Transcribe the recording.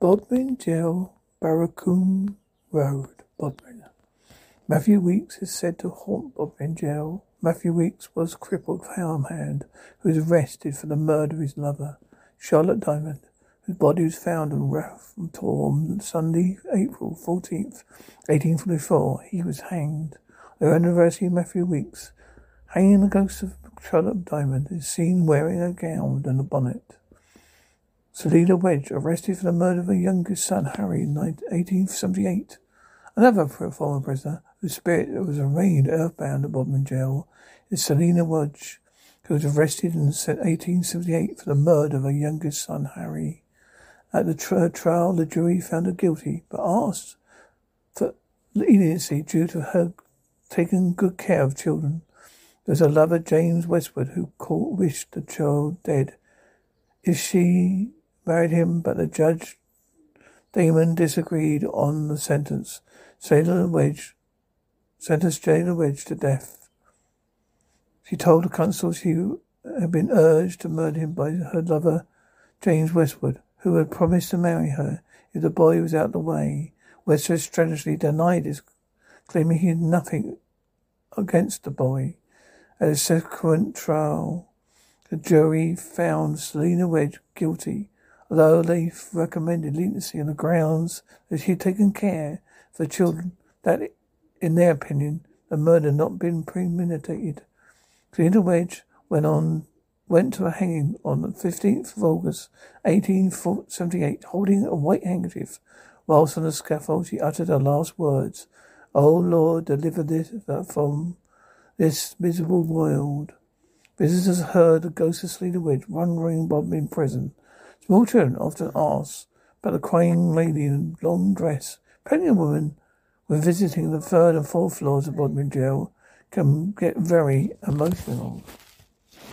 Bodmin Jail, Berrycoombe Road, Bodmin. Matthew Weeks is said to haunt Bodmin Jail. Matthew Weeks was a crippled farmhand who was arrested for the murder of his lover, Charlotte Diamond, whose body was found on on Sunday, April 14th, 1844. He was hanged. The anniversary of Matthew Weeks, hanging the ghost of Charlotte Diamond, is seen wearing a gown and a bonnet. Selina Wedge, arrested for the murder of her youngest son, Harry, in 1878. Another former prisoner, whose spirit was arraigned earthbound at Bodmin Jail, is Selina Wedge, who was arrested in 1878 for the murder of her youngest son, Harry. At the trial, the jury found her guilty, but asked for leniency due to her taking good care of children. There's a lover, James Westwood, who called, wished the child dead. Is she married him, but the judge Damon disagreed on the sentence. Sailor Wedge sentenced Sailor Wedge to death. She told the constable she had been urged to murder him by her lover, James Westwood, who had promised to marry her if the boy was out of the way. Westwood strenuously denied this, claiming he had nothing against the boy. At a subsequent trial, the jury found Selina Wedge guilty although they recommended leniency on the grounds that she had taken care for the children, that, in their opinion, the murder had not been premeditated. Selina Wedge went on went to a hanging on the 15th of August, 1878, holding a white handkerchief. Whilst on the scaffold, she uttered her last words, O Lord, deliver this uh, from this miserable world. Visitors heard the ghost of Selina Wedge wandering in prison. Small children often ask about the crying lady in long dress. Pregnant women, when visiting the third and fourth floors of Bodmin Jail, can get very emotional.